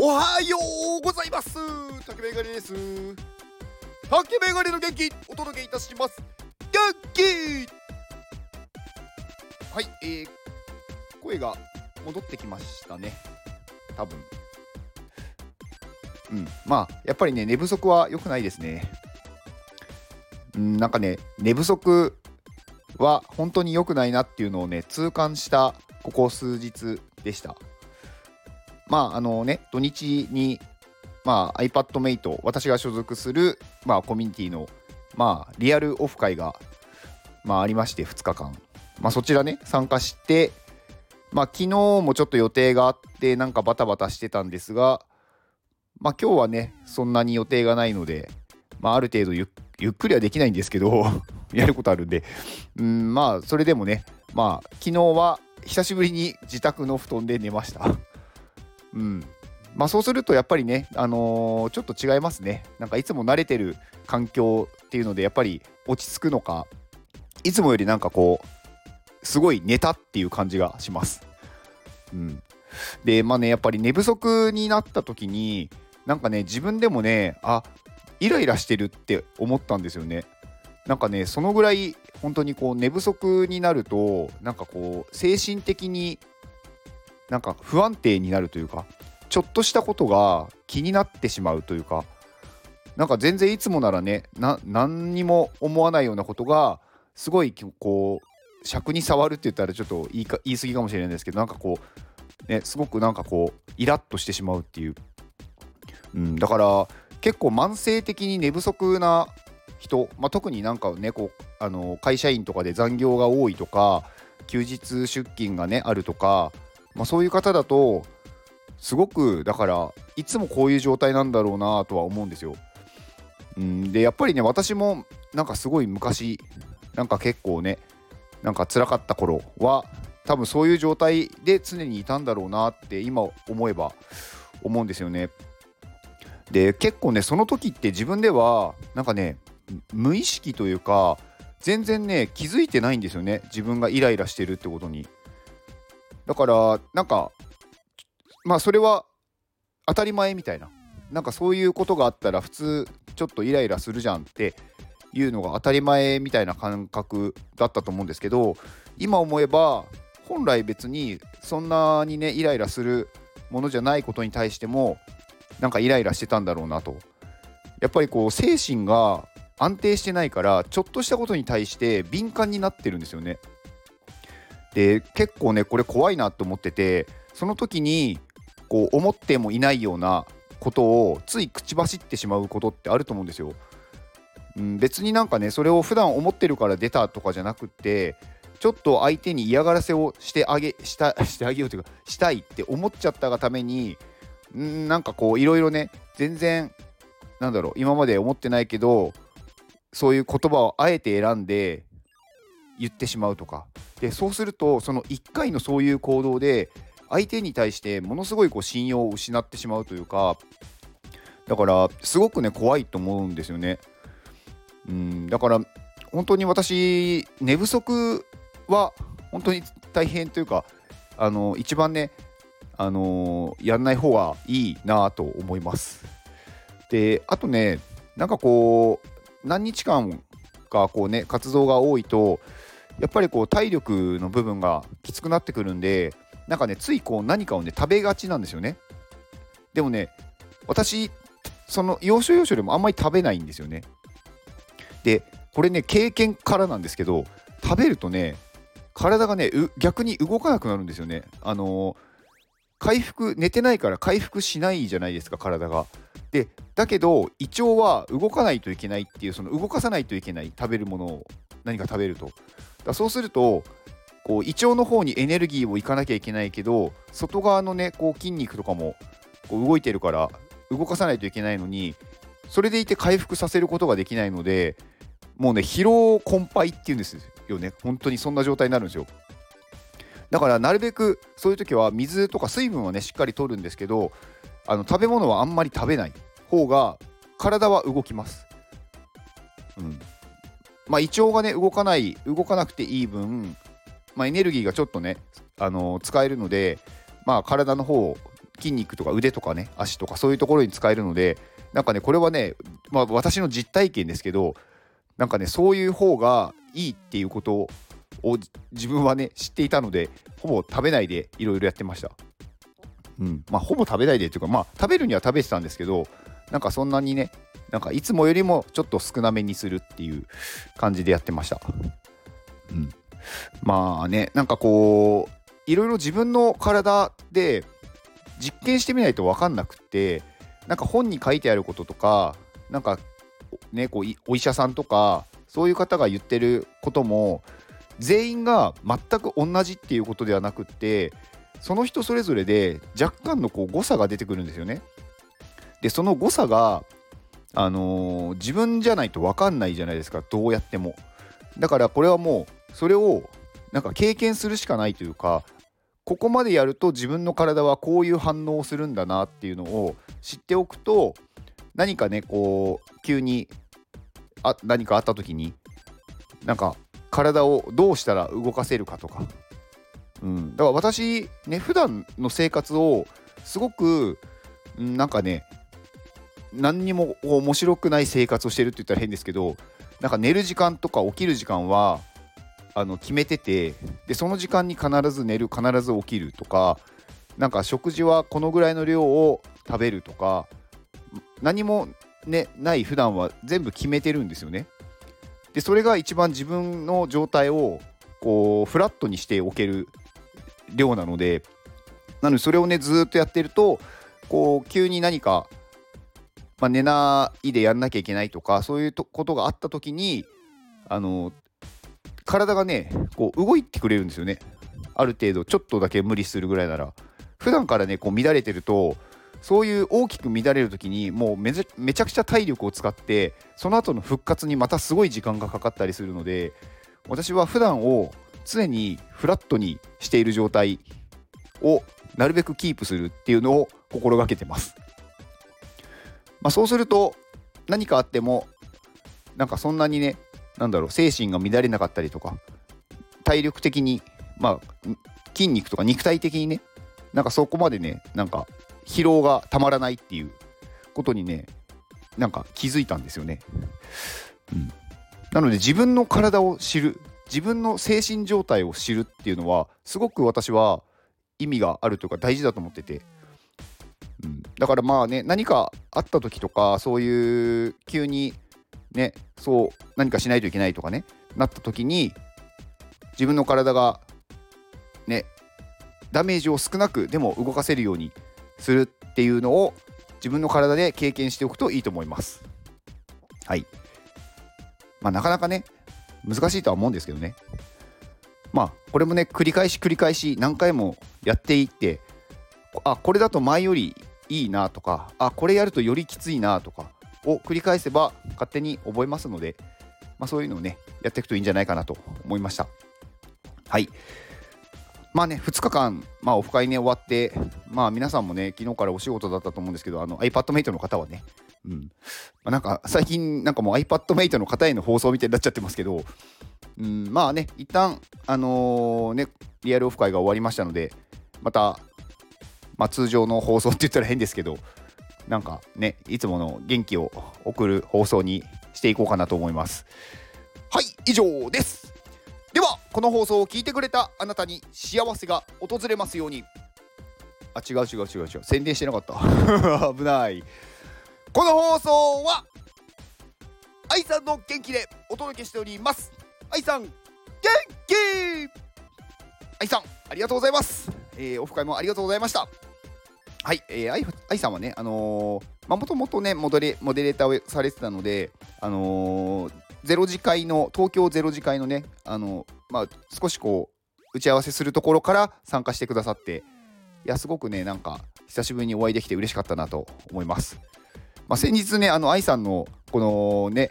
おはようございます。竹メガネです。竹メガネの元気お届けいたします。元気!はい、えー、声が戻ってきましたね。多分。うんまあやっぱりね寝不足は良くないですね。うんなんかね寝不足は本当に良くないなっていうのをね痛感したここ数日でした。まああのね土日にまあ iPadMate 私が所属するまあコミュニティのまあリアルオフ会がまあありまして2日間。まあそちらね参加してまあ昨日もちょっと予定があってなんかバタバタしてたんですがまあ今日はねそんなに予定がないのでまあある程度ゆっくりはできないんですけど やることあるんで。うんまあそれでもねまあ昨日は久しぶりに自宅の布団で寝ました。うんまあそうするとやっぱりね、あのー、ちょっと違いますね。なんかいつも慣れてる環境っていうのでやっぱり落ち着くのか、いつもよりなんかこう、すごい寝たっていう感じがします。うん。で、まあね、やっぱり寝不足になった時に、なんかね、自分でもね、あ、イライラしてるって思ったんですよね。なんかね、そのぐらい本当にこう寝不足になると、なんかこう、精神的になんか不安定になるというかちょっとしたことが気になってしまうというかなんか全然いつもならね何にも思わないようなことがすごいこう尺に触るって言ったらちょっと言いか言い過ぎかもしれないんですけどなんかこうねすごくなんかこうイラッとしてしまうっていう、うん、だから結構慢性的に寝不足な人、まあ、特になんかねこうあの会社員とかで残業が多いとか休日出勤がねあるとかまあ、そういう方だとすごくだからいつもこういう状態なんだろうなとは思うんですよ。うんでやっぱりね私もなんかすごい昔なんか結構ねなんか辛かった頃は多分そういう状態で常にいたんだろうなって今思えば思うんですよね。で結構ねその時って自分ではなんかね無意識というか全然ね気づいてないんですよね自分がイライラしてるってことに。だからなんかまあそれは当たり前みたいな。なんかそういうことがあったら普通ちょっとイライラするじゃんっていうのが当たり前みたいな感覚だったと思うんですけど今思えば本来別にそんなにねイライラするものじゃないことに対してもなんかイライラしてたんだろうなと。やっぱりこう精神が安定してないからちょっとしたことに対して敏感になってるんですよね。で結構ねこれ怖いなと思っててその時にこう思ってもいないようなことをつい口走ってしまうことってあると思うんですよ。うん、別になんかねそれを普段思ってるから出たとかじゃなくってちょっと相手に嫌がらせをしてあげした してあげようというかしたいって思っちゃったがためにんなんかこういろいろね全然なんだろう今まで思ってないけどそういう言葉をあえて選んで言ってしまうとかでそうするとその1回のそういう行動で相手に対してものすごいこう信用を失ってしまうというかだからすごくね怖いと思うんですよね。うんだから本当に私寝不足は本当に大変というかあの一番ねあのやんない方がいいなと思います。であとねなんかこう何日間かこうね活動が多いとやっぱりこう体力の部分がきつくなってくるんでなんかねついこう何かをね食べがちなんですよね。でもね私その要所要所でもあんまり食べないんですよね。でこれね経験からなんですけど食べるとね体がね逆に動かなくなるんですよね。あのー、回復寝てないから回復しないじゃないですか体が。でだけど胃腸は動かないといけないっていうその動かさないといけない食べるものを何か食べると。だそうするとこう胃腸の方にエネルギーをいかなきゃいけないけど外側のねこう筋肉とかもこう動いてるから動かさないといけないのにそれでいて回復させることができないのでもうね疲労困憊っていうんですよね。本当にそんな状態になるんですよ。だからなるべくそういう時は水とか水分はねしっかりとるんですけどあの食べ物はあんまり食べない方が体は動きます。うん。まあ、胃腸がね動かない動かなくていい分、まあ、エネルギーがちょっとね、あのー、使えるので、まあ、体の方筋肉とか腕とかね足とかそういうところに使えるのでなんかねこれはね、まあ、私の実体験ですけどなんかねそういう方がいいっていうことを自分はね知っていたのでほぼ食べないでいろいろやってました。うんまあ、ほぼ食べないでっていうかまあ食べるには食べてたんですけどなんかそんなにねなんかいつもよりもちょっと少なめにするっていう感じでやってました。うん、まあねなんかこういろいろ自分の体で実験してみないと分かんなくってなんか本に書いてあることとかなんかねこうお医者さんとかそういう方が言ってることも全員が全く同じっていうことではなくってその人それぞれで若干のこう誤差が出てくるんですよね。でその誤差が、あのー、自分じゃないと分かんないじゃないですか。どうやっても。だからこれはもうそれをなんか経験するしかないというかここまでやると自分の体はこういう反応をするんだなっていうのを知っておくと何かねこう急にあ何かあった時になんか体をどうしたら動かせるかとか、うん、だから私ね普段の生活をすごくなんかね何にも面白くない生活をしてるって言ったら変ですけどなんか寝る時間とか起きる時間はあの決めててでその時間に必ず寝る必ず起きるとかなんか食事はこのぐらいの量を食べるとか何もねない普段は全部決めてるんですよね。でそれが一番自分の状態をこうフラットにしておける量なのでなのでそれをねずっとやってるとこう急に何か、まあ、寝ないでやんなきゃいけないとかそういうことがあった時にあの体がねこう動いてくれるんですよねある程度ちょっとだけ無理するぐらいなら普段からねこう乱れてるとそういう大きく乱れる時にもうめちゃくちゃ体力を使ってその後の復活にまたすごい時間がかかったりするので私は普段を常にフラットにしている状態をなるべくキープするっていうのを心がけてます。まあ、そうすると何かあってもなんかそんなにねなんだろう精神が乱れなかったりとか体力的にまあ筋肉とか肉体的にねなんかそこまでねなんか疲労がたまらないっていうことにねなんか気づいたんですよね。うん、なので自分の体を知る自分の精神状態を知るっていうのはすごく私は意味があるというか大事だと思ってて、うん、だからまあね何かあった時とかそういう急にねそう何かしないといけないとかねなった時に自分の体がねダメージを少なくでも動かせるようにするっていうのを自分の体で経験しておくといいと思います。はい。まあなかなかね難しいとは思うんですけどね。まあこれもね繰り返し繰り返し何回もやっていってあこれだと前よりいいなとかあこれやるとよりきついなとかを繰り返せば勝手に覚えますので、まあ、そういうのをねやっていくといいんじゃないかなと思いました。はい。まあね2日間、まあ、オフ会ね終わってまあ皆さんもね昨日からお仕事だったと思うんですけどあの iPadMate の方はねうん。まあ、なんか最近なんかもう iPadMate の方への放送みたいになっちゃってますけど、うん、まあね一旦あのー、ねリアルオフ会が終わりましたのでまた、まあ、通常の放送って言ったら変ですけどなんかねいつもの元気を送る放送にしていこうかなと思います。はい以上です。ではこの放送を聞いてくれたあなたに幸せが訪れますように。あ違う違う違う違う。宣伝してなかった。危ない。この放送は愛さんの元気でお届けしております。愛さん元気!愛さんありがとうございます、えー、オフ会もありがとうございました。はい、えー、愛愛さんはね、あのー、まあ、もともとねモデレ、モデレーターをされてたので、あのー、ゼロ次会の、東京ゼロ次会のね、あのまあ、少しこう、打ち合わせするところから参加してくださって、いや、すごくね、なんか、久しぶりにお会いできて嬉しかったなと思います。まあ、先日ね、あの、愛さんの、このね、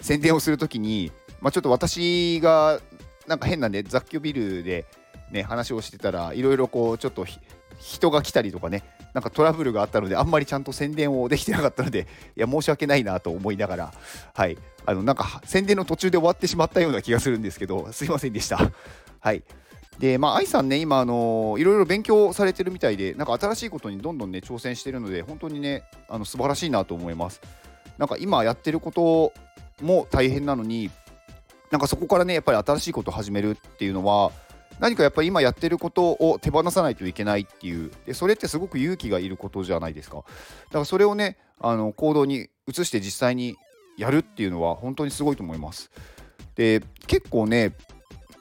宣伝をするときに、まあ、ちょっと私が、なんか変なね、雑居ビルで、ね、話をしてたら、いろいろこう、ちょっと人が来たりとかね、なんかトラブルがあったので、あんまりちゃんと宣伝をできてなかったので、いや、申し訳ないなと思いながら、はい、あの、なんか宣伝の途中で終わってしまったような気がするんですけど、すいませんでした。はい。でまあ愛さんね今あのいろいろ勉強されてるみたいでなんか新しいことにどんどんね挑戦してるので本当にねあの素晴らしいなと思いますなんか今やってることも大変なのになんかそこからねやっぱり新しいことを始めるっていうのは何かやっぱり今やってることを手放さないといけないっていう。でそれってすごく勇気がいることじゃないですか。だからそれをねあの行動に移して実際にやるっていうのは本当にすごいと思います。で結構ね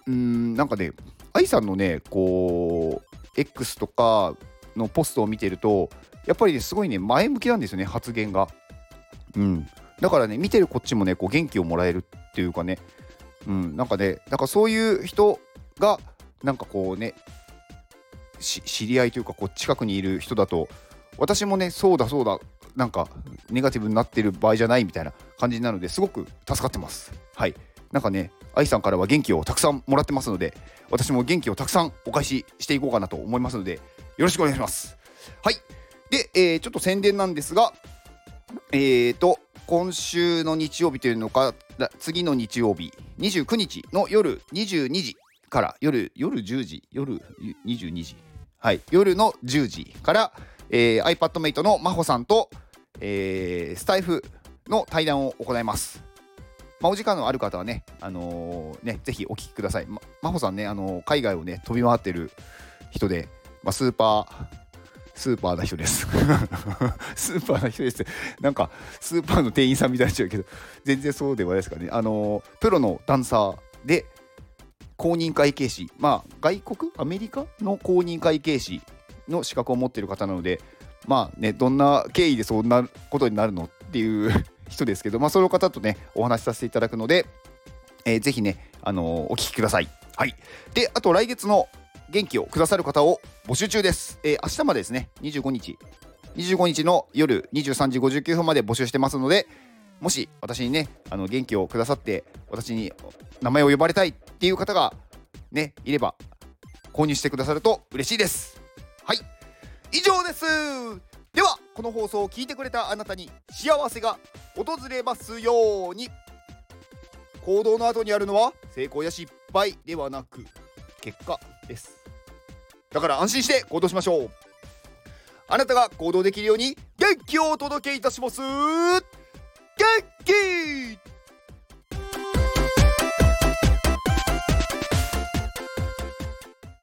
うんなんかね愛さんのねこう X とかのポストを見てるとやっぱりねすごいね前向きなんですよね発言が。うん。だからね見てるこっちもねこう元気をもらえるっていうかね。うん。なんかねだからそういう人がなんかこうね知り合いというかこう近くにいる人だと私もねそうだそうだなんかネガティブになってる場合じゃないみたいな感じなのですごく助かってます。はい。なんかね愛さんからは元気をたくさんもらってますので私も元気をたくさんお返ししていこうかなと思いますのでよろしくお願いします。はい。で、えー、ちょっと宣伝なんですがえーと今週の日曜日というのか次の日曜日29日の夜22時。から夜夜10時夜22時はい夜の10時から、えー、iPadMate の真帆さんと、えー、スタイフの対談を行います。まあ、お時間のある方はね、あのー、ね、ぜひお聞きください。ま、真帆さんね、あのー、海外をね、飛び回ってる人で、まあ、スーパー、スーパーな人です。スーパーな人です。なんか、スーパーの店員さんみたいになっちゃうけど、全然そうではないですかね。あのー、プロのダンサーで、公認会計士、まあ、外国、アメリカの公認会計士の資格を持っている方なので、まあね、どんな経緯でそんなことになるのっていう 人ですけど、まあ、その方とね、お話しさせていただくので、えー、ぜひね、あのー、お聞きください。はい。で、あと来月の元気をくださる方を募集中です。えー、明日までですね、25日、25日の夜23時59分まで募集してますので、もし私にねあの元気をくださって私に名前を呼ばれたいっていう方がねいれば購入してくださると嬉しいです。はい。以上です。ではこの放送を聞いてくれたあなたに幸せが訪れますように。行動の後にあるのは成功や失敗ではなく結果です。だから安心して行動しましょう。あなたが行動できるように元気をお届けいたします。元気